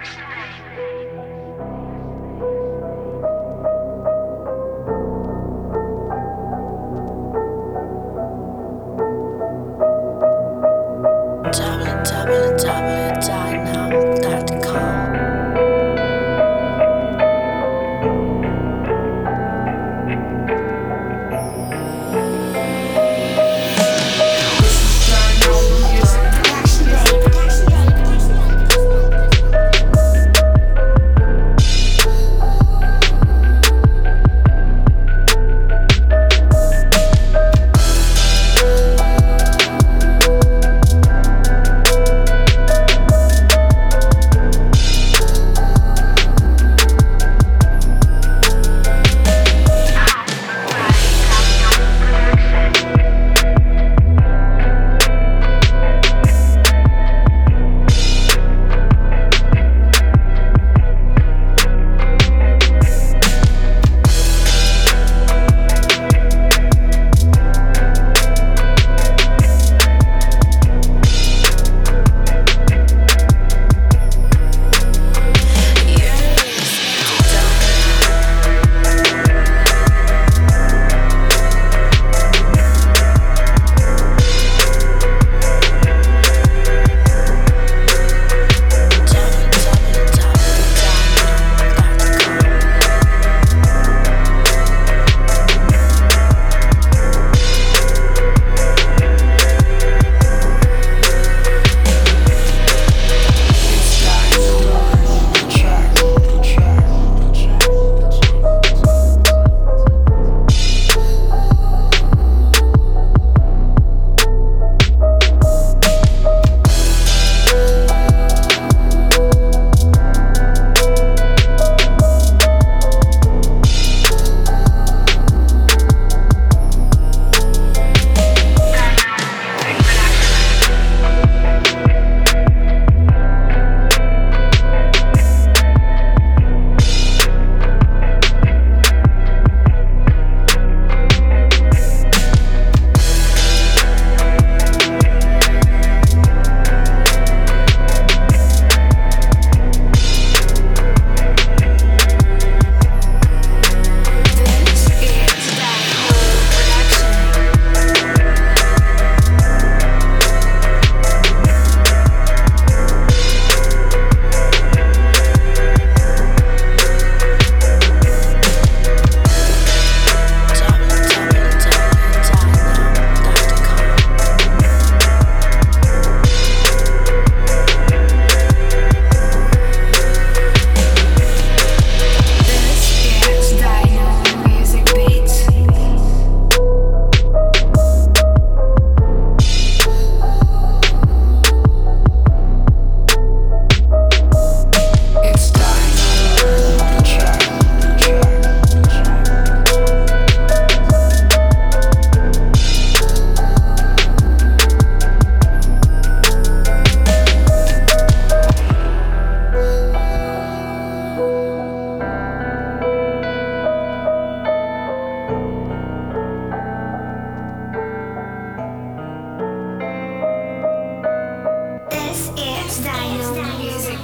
Dino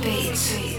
翡翠